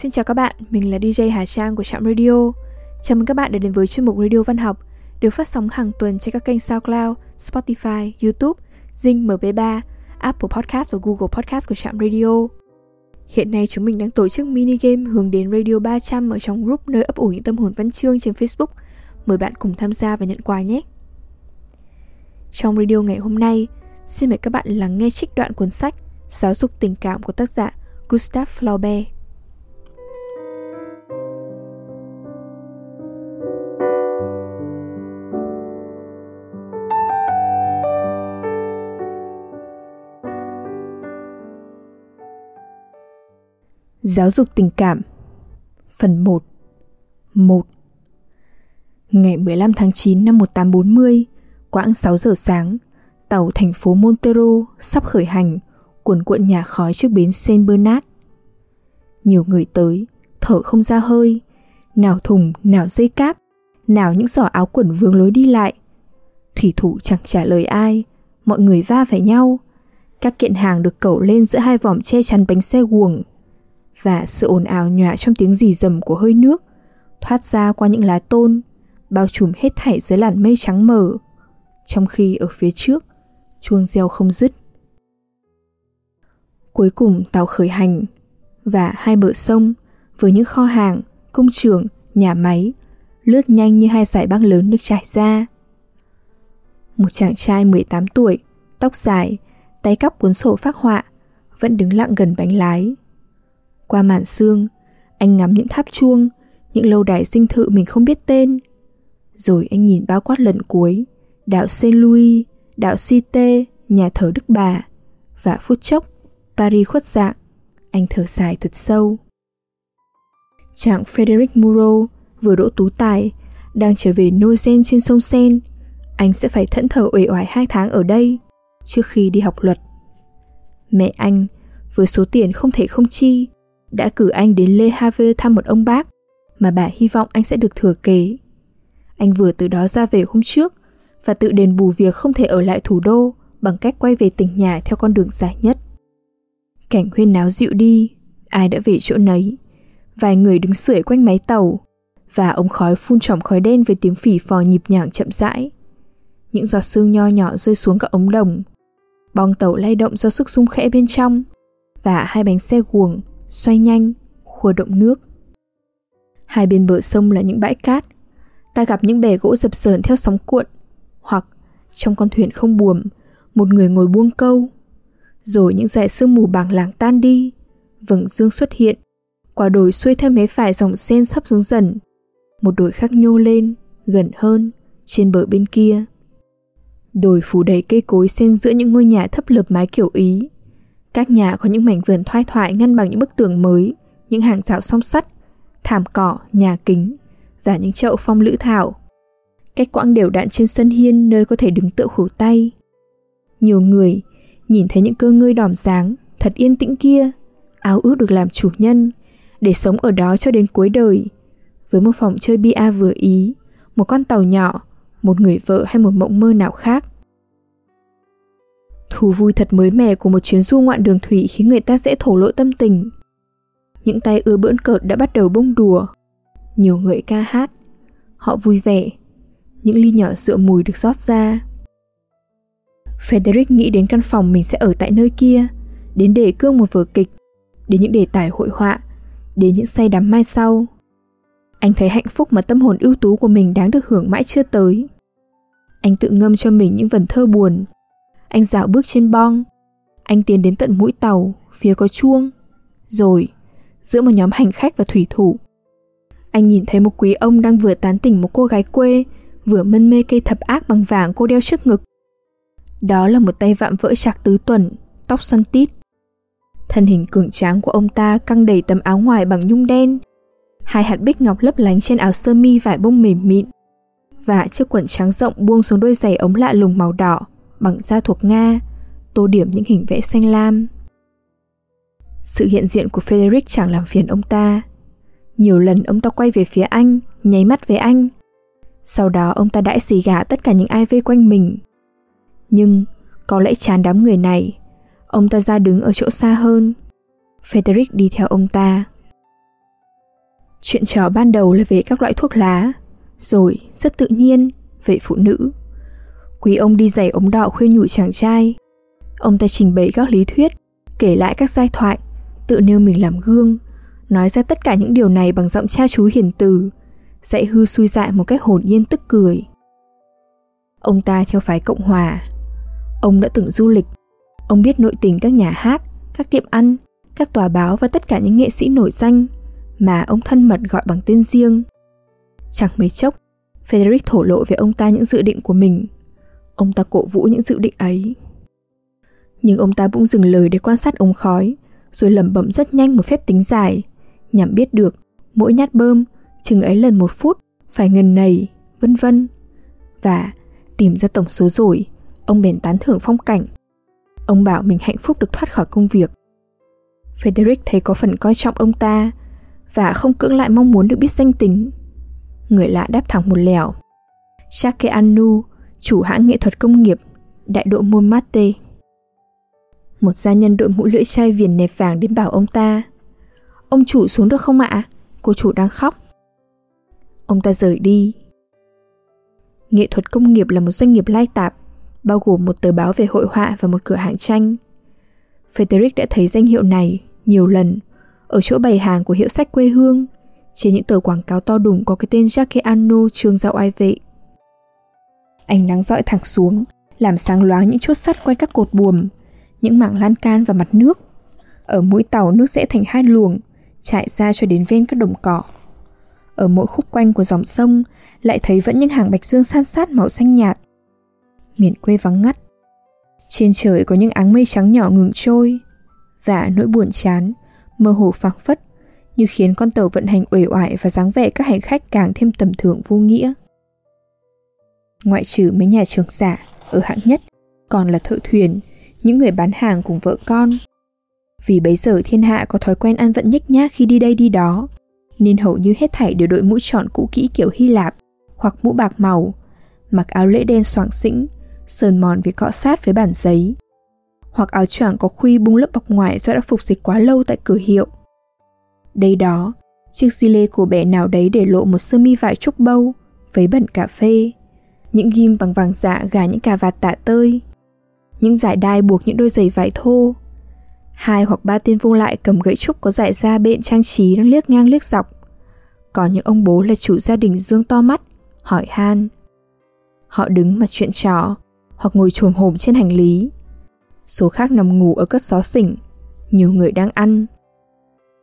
Xin chào các bạn, mình là DJ Hà Trang của Trạm Radio. Chào mừng các bạn đã đến với chuyên mục Radio Văn học được phát sóng hàng tuần trên các kênh SoundCloud, Spotify, YouTube, Zing MP3, Apple Podcast và Google Podcast của Trạm Radio. Hiện nay chúng mình đang tổ chức mini game hướng đến Radio 300 ở trong group nơi ấp ủ những tâm hồn văn chương trên Facebook. Mời bạn cùng tham gia và nhận quà nhé. Trong radio ngày hôm nay, xin mời các bạn lắng nghe trích đoạn cuốn sách Giáo dục tình cảm của tác giả Gustave Flaubert. Giáo dục tình cảm Phần 1 1 Ngày 15 tháng 9 năm 1840, quãng 6 giờ sáng, tàu thành phố Montero sắp khởi hành, cuồn cuộn nhà khói trước bến Saint Bernard. Nhiều người tới, thở không ra hơi, nào thùng, nào dây cáp, nào những giỏ áo quần vương lối đi lại. Thủy thủ chẳng trả lời ai, mọi người va phải nhau. Các kiện hàng được cẩu lên giữa hai vòm che chắn bánh xe guồng và sự ồn ào nhòa trong tiếng rì rầm của hơi nước, thoát ra qua những lá tôn, bao trùm hết thảy dưới làn mây trắng mờ. Trong khi ở phía trước, chuông reo không dứt. Cuối cùng tàu khởi hành, và hai bờ sông với những kho hàng, công trường, nhà máy, lướt nhanh như hai dải băng lớn được trải ra. Một chàng trai 18 tuổi, tóc dài, tay cắp cuốn sổ phác họa, vẫn đứng lặng gần bánh lái qua màn sương, anh ngắm những tháp chuông, những lâu đài dinh thự mình không biết tên. Rồi anh nhìn bao quát lần cuối, đạo Saint Louis, đạo Cité, nhà thờ Đức Bà. Và phút chốc, Paris khuất dạng, anh thở dài thật sâu. Chàng Frederick Moreau vừa đỗ tú tài, đang trở về Nozen trên sông Sen. Anh sẽ phải thẫn thờ uể oải hai tháng ở đây, trước khi đi học luật. Mẹ anh, với số tiền không thể không chi, đã cử anh đến Le Havre thăm một ông bác mà bà hy vọng anh sẽ được thừa kế. Anh vừa từ đó ra về hôm trước và tự đền bù việc không thể ở lại thủ đô bằng cách quay về tỉnh nhà theo con đường dài nhất. Cảnh huyên náo dịu đi, ai đã về chỗ nấy. Vài người đứng sưởi quanh máy tàu và ống khói phun trỏm khói đen với tiếng phỉ phò nhịp nhàng chậm rãi. Những giọt sương nho nhỏ rơi xuống các ống đồng. Bong tàu lay động do sức rung khẽ bên trong và hai bánh xe guồng xoay nhanh, khua động nước. Hai bên bờ sông là những bãi cát. Ta gặp những bè gỗ dập sờn theo sóng cuộn, hoặc trong con thuyền không buồm, một người ngồi buông câu. Rồi những dải sương mù bàng làng tan đi, vầng dương xuất hiện, quả đồi xuôi theo mé phải dòng sen sắp xuống dần. Một đồi khác nhô lên, gần hơn, trên bờ bên kia. Đồi phủ đầy cây cối xen giữa những ngôi nhà thấp lợp mái kiểu Ý, các nhà có những mảnh vườn thoai thoại ngăn bằng những bức tường mới, những hàng rào song sắt, thảm cỏ, nhà kính và những chậu phong lữ thảo. Cách quãng đều đặn trên sân hiên nơi có thể đứng tựa khủ tay. Nhiều người nhìn thấy những cơ ngơi đỏm dáng thật yên tĩnh kia, áo ước được làm chủ nhân, để sống ở đó cho đến cuối đời. Với một phòng chơi bia vừa ý, một con tàu nhỏ, một người vợ hay một mộng mơ nào khác. Thú vui thật mới mẻ của một chuyến du ngoạn đường thủy khiến người ta dễ thổ lộ tâm tình. Những tay ưa bỡn cợt đã bắt đầu bông đùa. Nhiều người ca hát. Họ vui vẻ. Những ly nhỏ rượu mùi được rót ra. Frederick nghĩ đến căn phòng mình sẽ ở tại nơi kia, đến đề cương một vở kịch, đến những đề tài hội họa, đến những say đắm mai sau. Anh thấy hạnh phúc mà tâm hồn ưu tú của mình đáng được hưởng mãi chưa tới. Anh tự ngâm cho mình những vần thơ buồn, anh dạo bước trên bong. Anh tiến đến tận mũi tàu, phía có chuông. Rồi, giữa một nhóm hành khách và thủy thủ, anh nhìn thấy một quý ông đang vừa tán tỉnh một cô gái quê, vừa mân mê cây thập ác bằng vàng cô đeo trước ngực. Đó là một tay vạm vỡ chạc tứ tuần, tóc xoăn tít. Thân hình cường tráng của ông ta căng đầy tấm áo ngoài bằng nhung đen, hai hạt bích ngọc lấp lánh trên áo sơ mi vải bông mềm mịn và chiếc quần trắng rộng buông xuống đôi giày ống lạ lùng màu đỏ bằng da thuộc Nga, tô điểm những hình vẽ xanh lam. Sự hiện diện của Frederick chẳng làm phiền ông ta. Nhiều lần ông ta quay về phía anh, nháy mắt với anh. Sau đó ông ta đãi xì gà tất cả những ai vây quanh mình. Nhưng có lẽ chán đám người này, ông ta ra đứng ở chỗ xa hơn. Frederick đi theo ông ta. Chuyện trò ban đầu là về các loại thuốc lá, rồi rất tự nhiên về phụ nữ. Quý ông đi giày ống đỏ khuyên nhủ chàng trai. Ông ta trình bày các lý thuyết, kể lại các giai thoại, tự nêu mình làm gương, nói ra tất cả những điều này bằng giọng cha chú hiền từ, dạy hư xui dại một cách hồn nhiên tức cười. Ông ta theo phái Cộng Hòa. Ông đã từng du lịch. Ông biết nội tình các nhà hát, các tiệm ăn, các tòa báo và tất cả những nghệ sĩ nổi danh mà ông thân mật gọi bằng tên riêng. Chẳng mấy chốc, Frederick thổ lộ về ông ta những dự định của mình. Ông ta cổ vũ những dự định ấy. Nhưng ông ta cũng dừng lời để quan sát ống khói, rồi lẩm bẩm rất nhanh một phép tính dài, nhằm biết được mỗi nhát bơm chừng ấy lần một phút phải ngần nầy, vân vân. Và tìm ra tổng số rồi, ông bèn tán thưởng phong cảnh. Ông bảo mình hạnh phúc được thoát khỏi công việc. Frederick thấy có phần coi trọng ông ta và không cưỡng lại mong muốn được biết danh tính. Người lạ đáp thẳng một lẻo: Jacques Anu, chủ hãng nghệ thuật công nghiệp, đại độ Montmartre. Một gia nhân đội mũ lưỡi chai viền nẹp vàng đến bảo ông ta. Ông chủ xuống được không ạ? Cô chủ đang khóc. Ông ta rời đi. Nghệ thuật công nghiệp là một doanh nghiệp lai tạp, bao gồm một tờ báo về hội họa và một cửa hàng tranh. Frederick đã thấy danh hiệu này nhiều lần ở chỗ bày hàng của hiệu sách quê hương, trên những tờ quảng cáo to đùng có cái tên Jacques Anno trường giao ai vệ. Ánh nắng dọi thẳng xuống, làm sáng loáng những chốt sắt quanh các cột buồm, những mảng lan can và mặt nước. Ở mũi tàu nước sẽ thành hai luồng, chạy ra cho đến ven các đồng cỏ. Ở mỗi khúc quanh của dòng sông lại thấy vẫn những hàng bạch dương san sát màu xanh nhạt. Miền quê vắng ngắt. Trên trời có những áng mây trắng nhỏ ngừng trôi và nỗi buồn chán mơ hồ phảng phất như khiến con tàu vận hành uể oải và dáng vẻ các hành khách càng thêm tầm thường vô nghĩa. Ngoại trừ mấy nhà trường giả ở hạng nhất còn là thợ thuyền, những người bán hàng cùng vợ con. Vì bấy giờ thiên hạ có thói quen ăn vận nhếch nhác khi đi đây đi đó, nên hầu như hết thảy đều đội mũ tròn cũ kỹ kiểu Hy Lạp hoặc mũ bạc màu, mặc áo lễ đen xoàng xĩnh, sờn mòn vì cọ sát với bản giấy, hoặc áo choàng có khuy bung lớp bọc ngoài do đã phục dịch quá lâu tại cửa hiệu. Đây đó, chiếc xi lê của bé nào đấy để lộ một sơ mi vải trúc bâu, váy bẩn cà phê, những ghim bằng vàng dạ gà những cà vạt tạ tơi, những giải đai buộc những đôi giày vải thô. Hai hoặc ba tên vô lại cầm gậy trúc có dải da bện trang trí đang liếc ngang liếc dọc. Còn những ông bố là chủ gia đình dương to mắt, hỏi han. Họ đứng mà chuyện trò, hoặc ngồi trồm hổm trên hành lý, số khác nằm ngủ ở các xó xỉnh, nhiều người đang ăn.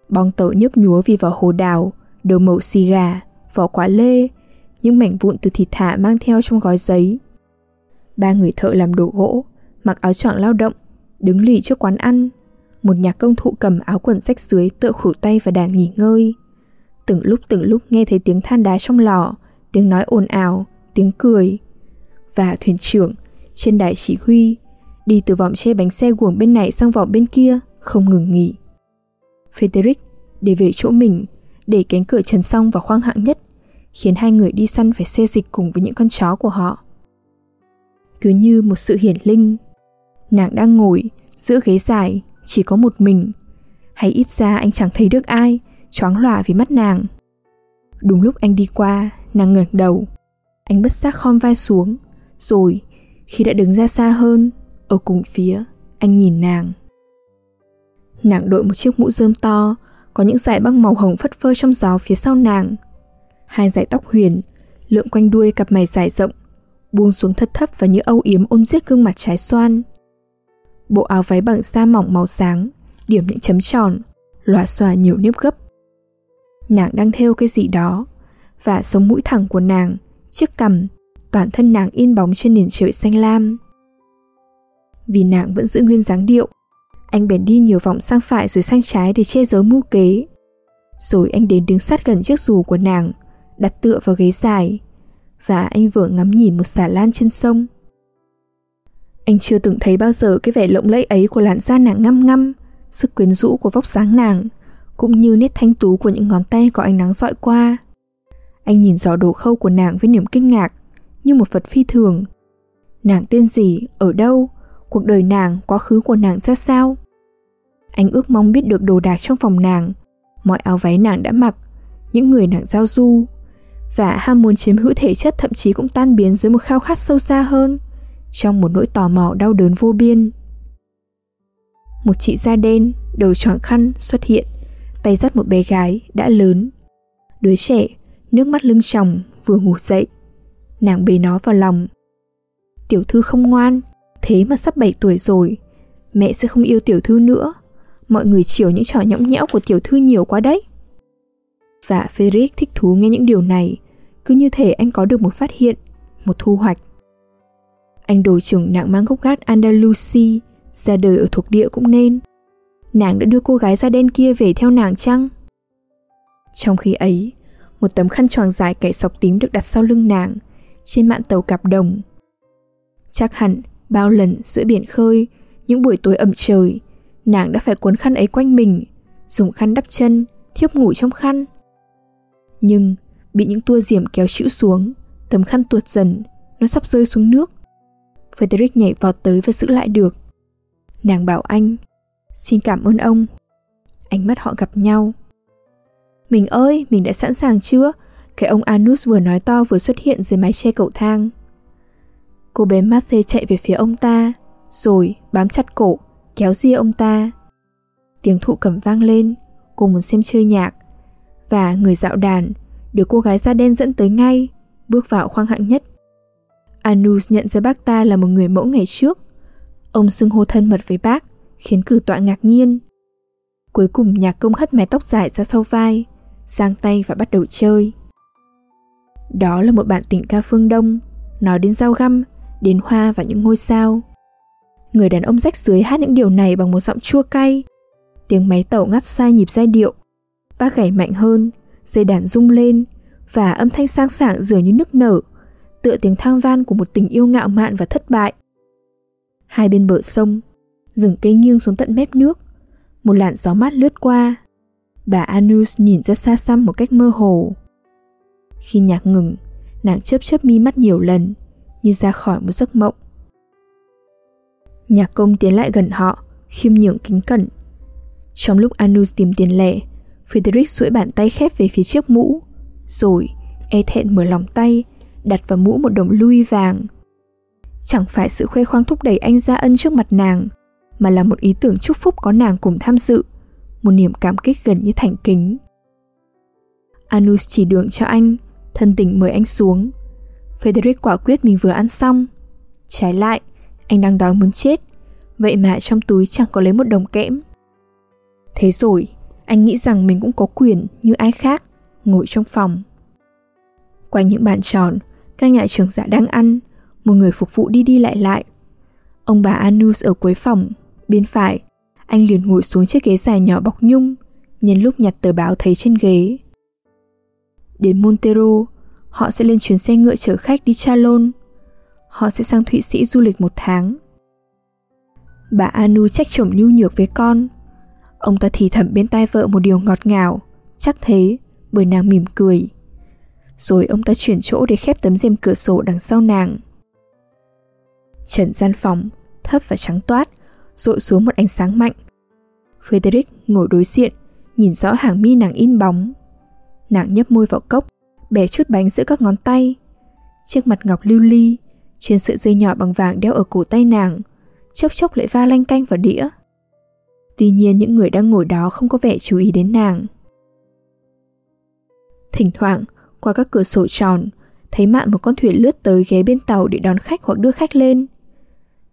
Bong tẩu nhấp nhúa vì vỏ hồ đào, đồ mậu xì gà, vỏ quả lê, những mảnh vụn từ thịt thả mang theo trong gói giấy. Ba người thợ làm đồ gỗ, mặc áo choàng lao động, đứng lì trước quán ăn. Một nhạc công thụ cầm áo quần rách dưới tựa khủ tay và đàn nghỉ ngơi. Từng lúc từng lúc nghe thấy tiếng than đá trong lò, tiếng nói ồn ào, tiếng cười. Và thuyền trưởng, trên đài chỉ huy, đi từ vòng che bánh xe guồng bên này sang vòng bên kia, không ngừng nghỉ. Frederick để về chỗ mình, để cánh cửa trần xong vào khoang hạng nhất, khiến hai người đi săn phải xê dịch cùng với những con chó của họ. Cứ như một sự hiển linh, nàng đang ngồi giữa ghế dài, chỉ có một mình, hay ít ra anh chẳng thấy được ai, choáng lòa vì mắt nàng. Đúng lúc anh đi qua, nàng ngẩng đầu, anh bất giác khom vai xuống, rồi khi đã đứng ra xa hơn, ở cùng phía, anh nhìn nàng. Nàng đội một chiếc mũ rơm to, có những dải băng màu hồng phất phơ trong gió phía sau nàng. Hai dải tóc huyền, lượn quanh đuôi cặp mày dài rộng, buông xuống thất thấp và như âu yếm ôm giết gương mặt trái xoan. Bộ áo váy bằng da mỏng màu sáng, điểm những chấm tròn, lòa xòa nhiều nếp gấp. Nàng đang theo cái gì đó, và sống mũi thẳng của nàng, chiếc cằm, toàn thân nàng in bóng trên nền trời xanh lam. Vì nàng vẫn giữ nguyên dáng điệu, anh bèn đi nhiều vòng sang phải rồi sang trái để che giấu mưu kế. Rồi anh đến đứng sát gần chiếc dù của nàng, đặt tựa vào ghế dài, và anh vừa ngắm nhìn một xà lan trên sông. Anh chưa từng thấy bao giờ cái vẻ lộng lẫy ấy của làn da nàng ngăm ngăm, sức quyến rũ của vóc dáng nàng, cũng như nét thanh tú của những ngón tay có ánh nắng dọi qua. Anh nhìn dò đồ khâu của nàng với niềm kinh ngạc, như một vật phi thường. Nàng tên gì, ở đâu, cuộc đời nàng, quá khứ của nàng ra sao? Anh ước mong biết được đồ đạc trong phòng nàng, mọi áo váy nàng đã mặc, những người nàng giao du và ham muốn chiếm hữu thể chất thậm chí cũng tan biến dưới một khao khát sâu xa hơn, trong một nỗi tò mò đau đớn vô biên. Một chị da đen, đầu choàng khăn xuất hiện, tay dắt một bé gái đã lớn. Đứa trẻ, nước mắt lưng tròng, vừa ngủ dậy, nàng bế nó vào lòng. Tiểu thư không ngoan, thế mà sắp 7 tuổi rồi, mẹ sẽ không yêu tiểu thư nữa. Mọi người chiều những trò nhõng nhẽo của tiểu thư nhiều quá đấy và Frederick thích thú nghe những điều này, cứ như thể anh có được một phát hiện, một thu hoạch. Anh đổi trưởng nàng mang gốc gác Andalusi, ra đời ở thuộc địa cũng nên. Nàng đã đưa cô gái da đen kia về theo nàng chăng? Trong khi ấy, một tấm khăn choàng dài kẻ sọc tím được đặt sau lưng nàng, trên mạn tàu cặp đồng. Chắc hẳn, bao lần giữa biển khơi, những buổi tối ẩm trời, nàng đã phải cuốn khăn ấy quanh mình, dùng khăn đắp chân, thiếp ngủ trong khăn. Nhưng bị những tua diểm kéo chữ xuống, tấm khăn tuột dần, nó sắp rơi xuống nước. Frederick nhảy vọt tới và giữ lại được. Nàng bảo anh, xin cảm ơn ông. Ánh mắt họ gặp nhau. Mình ơi, mình đã sẵn sàng chưa? Cái ông Anus vừa nói to vừa xuất hiện dưới mái che cầu thang. Cô bé Matthew chạy về phía ông ta, rồi bám chặt cổ, kéo ria ông ta. Tiếng thụ cầm vang lên, cô muốn xem chơi nhạc, và người dạo đàn được cô gái da đen dẫn tới ngay, bước vào khoang hạng nhất. Anus nhận ra bác ta là một người mẫu ngày trước. Ông xưng hô thân mật với bác, khiến cử tọa ngạc nhiên. Cuối cùng nhạc công hất mái tóc dài ra sau vai, giang tay và bắt đầu chơi. Đó là một bản tình ca phương Đông, nói đến dao găm, đến hoa và những ngôi sao. Người đàn ông rách dưới hát những điều này bằng một giọng chua cay. Tiếng máy tẩu ngắt sai nhịp giai điệu Bác gảy mạnh hơn, dây đàn rung lên và âm thanh sang sảng dường như nức nở, tựa tiếng thang van của một tình yêu ngạo mạn và thất bại. Hai bên bờ sông, rừng cây nghiêng xuống tận mép nước, một làn gió mát lướt qua. Bà Anus nhìn ra xa xăm một cách mơ hồ. Khi nhạc ngừng, nàng chớp chớp mi mắt nhiều lần, như ra khỏi một giấc mộng. Nhạc công tiến lại gần họ, khiêm nhường kính cẩn. Trong lúc Anus tìm tiền lẻ, Frederick duỗi bàn tay khép về phía chiếc mũ, rồi e thẹn mở lòng tay, đặt vào mũ một đồng louis vàng. Chẳng phải sự khoe khoang thúc đẩy anh ra ân trước mặt nàng, mà là một ý tưởng chúc phúc có nàng cùng tham dự, một niềm cảm kích gần như thành kính. Anus chỉ đường cho anh, thân tình mời anh xuống. Frederick quả quyết mình vừa ăn xong. Trái lại, anh đang đói muốn chết, vậy mà trong túi chẳng có lấy một đồng kẽm. Thế rồi, anh nghĩ rằng mình cũng có quyền như ai khác ngồi trong phòng. Quanh những bàn tròn, các nhà trưởng giả dạ đang ăn, một người phục vụ đi đi lại lại. Ông bà anus ở cuối phòng, bên phải. Anh liền ngồi xuống chiếc ghế dài nhỏ bọc nhung, nhân lúc nhặt tờ báo thấy trên ghế. Đến montero, họ sẽ lên chuyến xe ngựa chở khách đi chalon. Họ sẽ sang thụy sĩ du lịch một tháng. Bà anu trách chồng nhu nhược với con. Ông ta thì thầm bên tai vợ một điều ngọt ngào, chắc thế, bởi nàng mỉm cười. Rồi ông ta chuyển chỗ để khép tấm rèm cửa sổ đằng sau nàng. Trần gian phòng, thấp và trắng toát, rội xuống một ánh sáng mạnh. Frederick ngồi đối diện, nhìn rõ hàng mi nàng in bóng. Nàng nhấp môi vào cốc, bẻ chút bánh giữa các ngón tay. Chiếc mặt ngọc lưu ly, trên sợi dây nhỏ bằng vàng đeo ở cổ tay nàng, chốc chốc lại va lanh canh vào đĩa. Tuy nhiên những người đang ngồi đó không có vẻ chú ý đến nàng. Thỉnh thoảng, qua các cửa sổ tròn, thấy mạn một con thuyền lướt tới ghé bên tàu để đón khách hoặc đưa khách lên.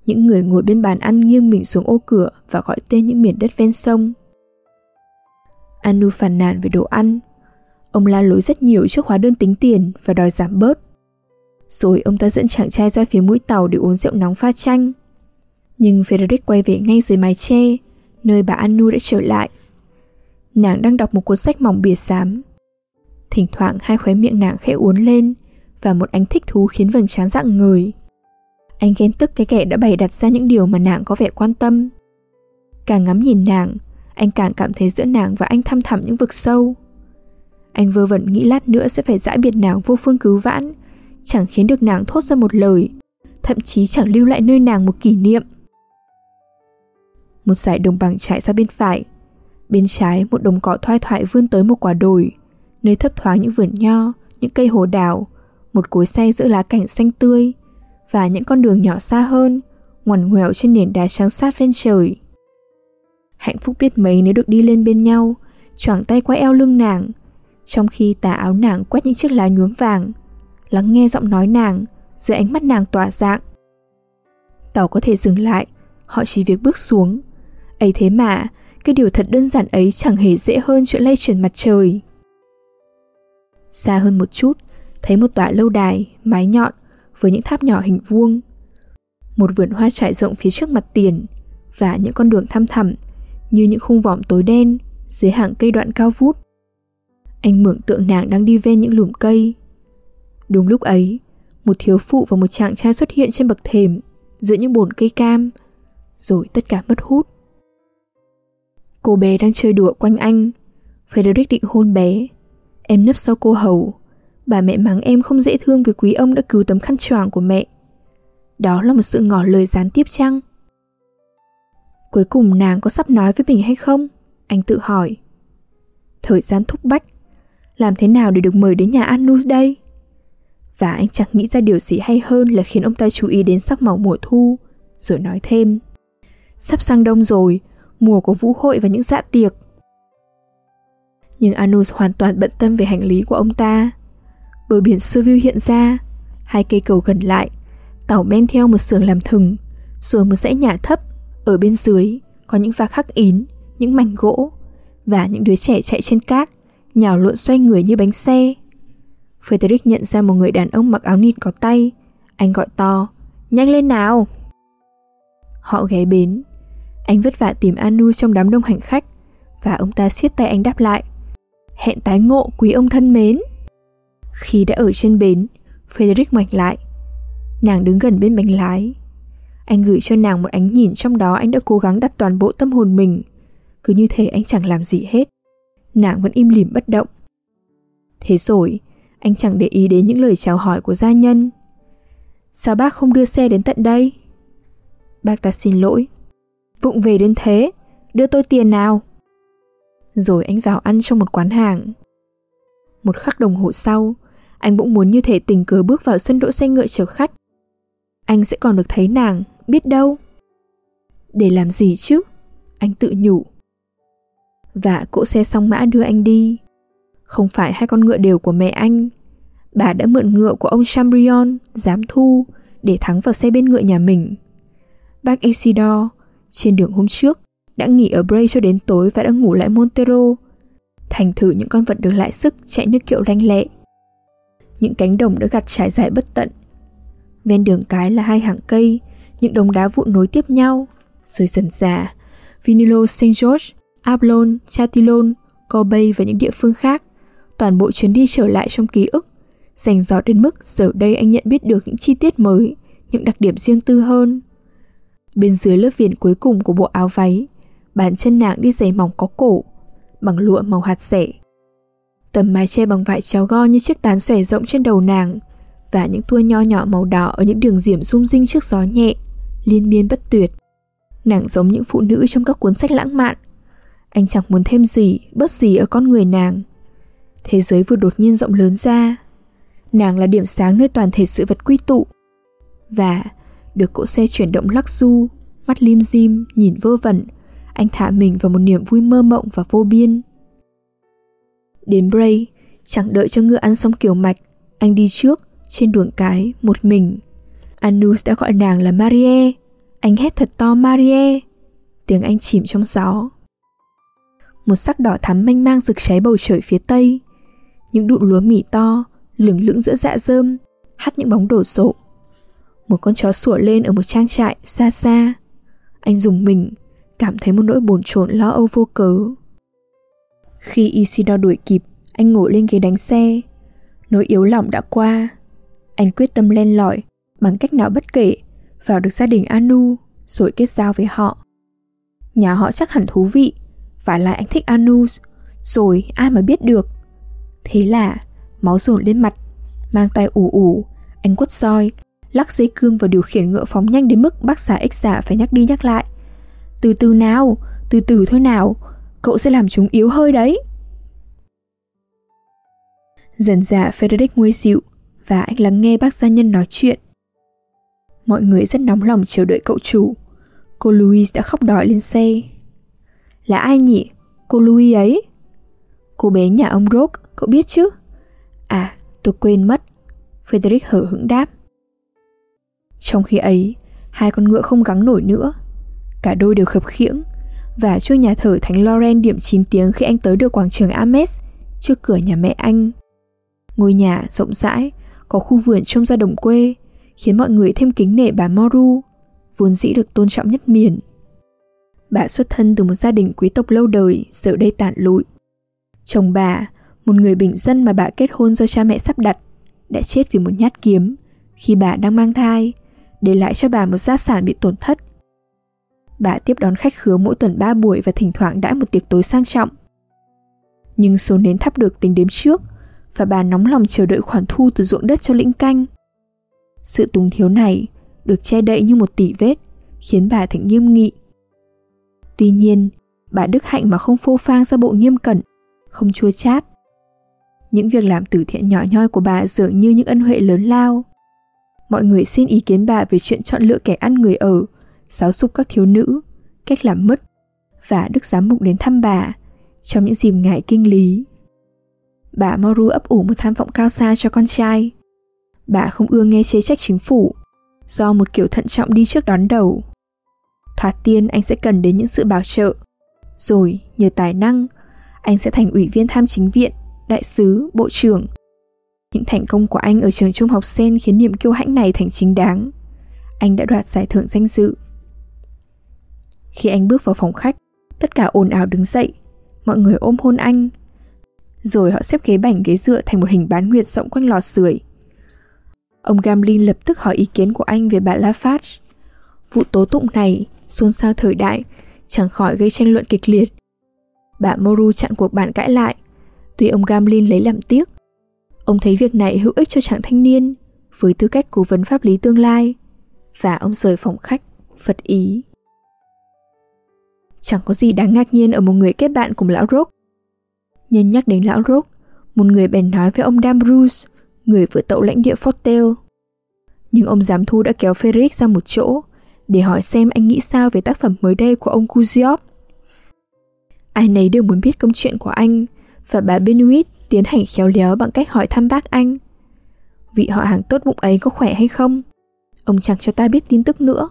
Những người ngồi bên bàn ăn nghiêng mình xuống ô cửa và gọi tên những miền đất ven sông. Anu phàn nàn về đồ ăn. Ông la lối rất nhiều trước hóa đơn tính tiền và đòi giảm bớt. Rồi ông ta dẫn chàng trai ra phía mũi tàu để uống rượu nóng pha chanh. Nhưng Frederick quay về ngay dưới mái che, nơi bà Anu đã trở lại. Nàng đang đọc một cuốn sách mỏng bìa xám. Thỉnh thoảng hai khóe miệng nàng khẽ uốn lên và một ánh thích thú khiến vầng trán dạng người. Anh ghen tức cái kẻ đã bày đặt ra những điều mà nàng có vẻ quan tâm. Càng ngắm nhìn nàng, anh càng cảm thấy giữa nàng và anh thăm thẳm những vực sâu. Anh vơ vẩn nghĩ lát nữa sẽ phải giải biệt nàng vô phương cứu vãn, chẳng khiến được nàng thốt ra một lời, thậm chí chẳng lưu lại nơi nàng một kỷ niệm một dải đồng bằng trải ra bên phải. Bên trái một đồng cỏ thoai thoại vươn tới một quả đồi, nơi thấp thoáng những vườn nho, những cây hồ đào, một cối xay giữa lá cảnh xanh tươi và những con đường nhỏ xa hơn, ngoằn ngoèo trên nền đá trắng sát ven trời. Hạnh phúc biết mấy nếu được đi lên bên nhau, choàng tay qua eo lưng nàng, trong khi tà áo nàng quét những chiếc lá nhuốm vàng, lắng nghe giọng nói nàng, dưới ánh mắt nàng tỏa dạng. Tàu có thể dừng lại, họ chỉ việc bước xuống ấy thế mà, cái điều thật đơn giản ấy chẳng hề dễ hơn chuyện lay chuyển mặt trời. Xa hơn một chút, thấy một tòa lâu đài, mái nhọn, với những tháp nhỏ hình vuông. Một vườn hoa trải rộng phía trước mặt tiền, và những con đường thăm thẳm, như những khung vòm tối đen, dưới hàng cây đoạn cao vút. Anh mượn tượng nàng đang đi ven những lùm cây. Đúng lúc ấy, một thiếu phụ và một chàng trai xuất hiện trên bậc thềm, giữa những bồn cây cam, rồi tất cả mất hút. Cô bé đang chơi đùa quanh anh. Frederick định hôn bé. Em nấp sau cô hầu. Bà mẹ mắng em không dễ thương vì quý ông đã cứu tấm khăn choàng của mẹ. Đó là một sự ngỏ lời gián tiếp chăng? Cuối cùng nàng có sắp nói với mình hay không? Anh tự hỏi. Thời gian thúc bách. Làm thế nào để được mời đến nhà Anus đây? Và anh chẳng nghĩ ra điều gì hay hơn là khiến ông ta chú ý đến sắc màu mùa thu, rồi nói thêm. Sắp sang đông rồi, mùa của vũ hội và những dạ tiệc. Nhưng Anus hoàn toàn bận tâm về hành lý của ông ta. Bờ biển Seville hiện ra, hai cây cầu gần lại, tàu men theo một xưởng làm thừng, rồi một dãy nhà thấp, ở bên dưới có những vạc khắc ín, những mảnh gỗ và những đứa trẻ chạy trên cát, nhào lộn xoay người như bánh xe. Frederick nhận ra một người đàn ông mặc áo nịt có tay. Anh gọi to, nhanh lên nào! Họ ghé bến, anh vất vả tìm Anu trong đám đông hành khách và ông ta siết tay anh đáp lại. Hẹn tái ngộ quý ông thân mến. Khi đã ở trên bến, Frederick ngoảnh lại. Nàng đứng gần bên bánh lái. Anh gửi cho nàng một ánh nhìn trong đó anh đã cố gắng đặt toàn bộ tâm hồn mình. Cứ như thể anh chẳng làm gì hết. Nàng vẫn im lìm bất động. Thế rồi, anh chẳng để ý đến những lời chào hỏi của gia nhân. Sao bác không đưa xe đến tận đây? Bác ta xin lỗi, Vụng về đến thế, đưa tôi tiền nào. Rồi anh vào ăn trong một quán hàng. Một khắc đồng hồ sau, anh cũng muốn như thể tình cờ bước vào sân đỗ xe ngựa chở khách. Anh sẽ còn được thấy nàng, biết đâu. Để làm gì chứ? Anh tự nhủ. Và cỗ xe song mã đưa anh đi. Không phải hai con ngựa đều của mẹ anh. Bà đã mượn ngựa của ông Chambrion, giám thu, để thắng vào xe bên ngựa nhà mình. Bác Isidore trên đường hôm trước, đã nghỉ ở Bray cho đến tối và đã ngủ lại Montero. Thành thử những con vật được lại sức chạy nước kiệu lanh lẹ. Những cánh đồng đã gặt trải dài bất tận. Ven đường cái là hai hàng cây, những đống đá vụn nối tiếp nhau. Rồi dần dà, Vinilo St. George, Ablon, Chatilon, Kobe và những địa phương khác. Toàn bộ chuyến đi trở lại trong ký ức, dành dò đến mức giờ đây anh nhận biết được những chi tiết mới, những đặc điểm riêng tư hơn. Bên dưới lớp viền cuối cùng của bộ áo váy, bàn chân nàng đi giày mỏng có cổ, bằng lụa màu hạt rẻ. Tầm mái che bằng vải chéo go như chiếc tán xòe rộng trên đầu nàng và những tua nho nhỏ màu đỏ ở những đường diểm rung rinh trước gió nhẹ, liên miên bất tuyệt. Nàng giống những phụ nữ trong các cuốn sách lãng mạn. Anh chẳng muốn thêm gì, bớt gì ở con người nàng. Thế giới vừa đột nhiên rộng lớn ra. Nàng là điểm sáng nơi toàn thể sự vật quy tụ. Và được cỗ xe chuyển động lắc du, mắt lim dim, nhìn vơ vẩn, anh thả mình vào một niềm vui mơ mộng và vô biên. Đến Bray, chẳng đợi cho ngựa ăn xong kiểu mạch, anh đi trước, trên đường cái, một mình. Anus đã gọi nàng là Marie, anh hét thật to Marie. Tiếng anh chìm trong gió. Một sắc đỏ thắm manh mang rực cháy bầu trời phía tây. Những đụn lúa mì to, lửng lững giữa dạ rơm, hắt những bóng đổ sộ một con chó sủa lên ở một trang trại xa xa. Anh dùng mình, cảm thấy một nỗi bồn chồn lo âu vô cớ. Khi Isidore đuổi kịp, anh ngồi lên ghế đánh xe. Nỗi yếu lòng đã qua. Anh quyết tâm len lỏi, bằng cách nào bất kể, vào được gia đình Anu, rồi kết giao với họ. Nhà họ chắc hẳn thú vị, và lại anh thích Anu, rồi ai mà biết được. Thế là, máu dồn lên mặt, mang tay ủ ủ, anh quất roi, lắc dây cương và điều khiển ngựa phóng nhanh đến mức bác xã ích giả phải nhắc đi nhắc lại. Từ từ nào, từ từ thôi nào, cậu sẽ làm chúng yếu hơi đấy. Dần dà Frederick nguôi dịu và anh lắng nghe bác gia nhân nói chuyện. Mọi người rất nóng lòng chờ đợi cậu chủ. Cô Louise đã khóc đòi lên xe. Là ai nhỉ? Cô Louise ấy? Cô bé nhà ông Rock, cậu biết chứ? À, tôi quên mất. Frederick hở hững đáp. Trong khi ấy, hai con ngựa không gắng nổi nữa. Cả đôi đều khập khiễng và chuông nhà thờ Thánh Loren điểm 9 tiếng khi anh tới được quảng trường Ames trước cửa nhà mẹ anh. Ngôi nhà rộng rãi, có khu vườn trông ra đồng quê, khiến mọi người thêm kính nể bà Moru, vốn dĩ được tôn trọng nhất miền. Bà xuất thân từ một gia đình quý tộc lâu đời, giờ đây tàn lụi. Chồng bà, một người bình dân mà bà kết hôn do cha mẹ sắp đặt, đã chết vì một nhát kiếm khi bà đang mang thai, để lại cho bà một gia sản bị tổn thất. Bà tiếp đón khách khứa mỗi tuần 3 buổi và thỉnh thoảng đãi một tiệc tối sang trọng. Nhưng số nến thắp được tính đếm trước và bà nóng lòng chờ đợi khoản thu từ ruộng đất cho lĩnh canh. Sự túng thiếu này được che đậy như một tỷ vết, khiến bà thành nghiêm nghị. Tuy nhiên, bà đức hạnh mà không phô phang ra bộ nghiêm cẩn, không chua chát. Những việc làm từ thiện nhỏ nhoi của bà dường như những ân huệ lớn lao. Mọi người xin ý kiến bà về chuyện chọn lựa kẻ ăn người ở, giáo dục các thiếu nữ, cách làm mất và đức giám mục đến thăm bà trong những dịp ngại kinh lý. Bà Moru ấp ủ một tham vọng cao xa cho con trai. Bà không ưa nghe chế trách chính phủ, do một kiểu thận trọng đi trước đón đầu. Thoạt tiên anh sẽ cần đến những sự bảo trợ, rồi nhờ tài năng, anh sẽ thành ủy viên tham chính viện, đại sứ, bộ trưởng. Những thành công của anh ở trường trung học sen khiến niềm kiêu hãnh này thành chính đáng. Anh đã đoạt giải thưởng danh dự. Khi anh bước vào phòng khách, tất cả ồn ào đứng dậy, mọi người ôm hôn anh, rồi họ xếp ghế bành ghế dựa thành một hình bán nguyệt rộng quanh lò sưởi. Ông Gamlin lập tức hỏi ý kiến của anh về bà Lafarge. Vụ tố tụng này, xôn xao thời đại, chẳng khỏi gây tranh luận kịch liệt. Bà Moru chặn cuộc bàn cãi lại, tuy ông Gamlin lấy làm tiếc. Ông thấy việc này hữu ích cho chàng thanh niên, với tư cách cố vấn pháp lý tương lai, và ông rời phòng khách, phật ý. Chẳng có gì đáng ngạc nhiên ở một người kết bạn cùng lão Rock. Nhân nhắc đến lão rock một người bèn nói với ông Dam Bruce, người vừa tậu lãnh địa Fortel. Nhưng ông giám thu đã kéo Frederick ra một chỗ để hỏi xem anh nghĩ sao về tác phẩm mới đây của ông Cusiot. Ai nấy đều muốn biết công chuyện của anh và bà Benoit tiến hành khéo léo bằng cách hỏi thăm bác anh. Vị họ hàng tốt bụng ấy có khỏe hay không? Ông chẳng cho ta biết tin tức nữa.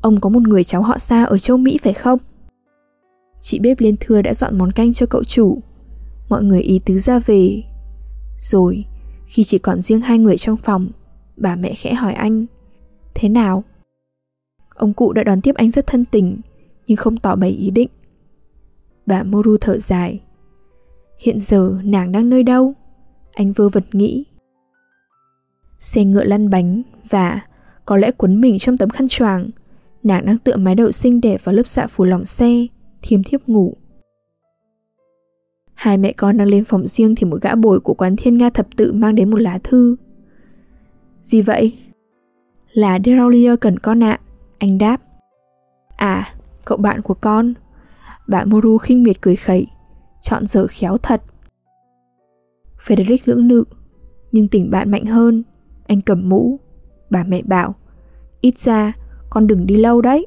Ông có một người cháu họ xa ở châu Mỹ phải không? Chị bếp lên thưa đã dọn món canh cho cậu chủ mọi người ý tứ ra về rồi, khi chỉ còn riêng hai người trong phòng, bà mẹ khẽ hỏi anh, thế nào ông cụ đã đón tiếp anh rất thân tình, nhưng không tỏ bày ý định bà moru thở dài hiện giờ nàng đang nơi đâu anh vơ vật nghĩ xe ngựa lăn bánh và có lẽ cuốn mình trong tấm khăn choàng nàng đang tựa mái đậu xinh đẹp vào lớp xạ phủ lòng xe thiêm thiếp ngủ Hai mẹ con đang lên phòng riêng thì một gã bồi của quán thiên nga thập tự mang đến một lá thư. Gì vậy? Là Deraulier cần con ạ, anh đáp. À, cậu bạn của con. Bạn Moru khinh miệt cười khẩy, chọn giờ khéo thật. Frederick lưỡng lự, nhưng tình bạn mạnh hơn. Anh cầm mũ. Bà mẹ bảo, ít ra con đừng đi lâu đấy.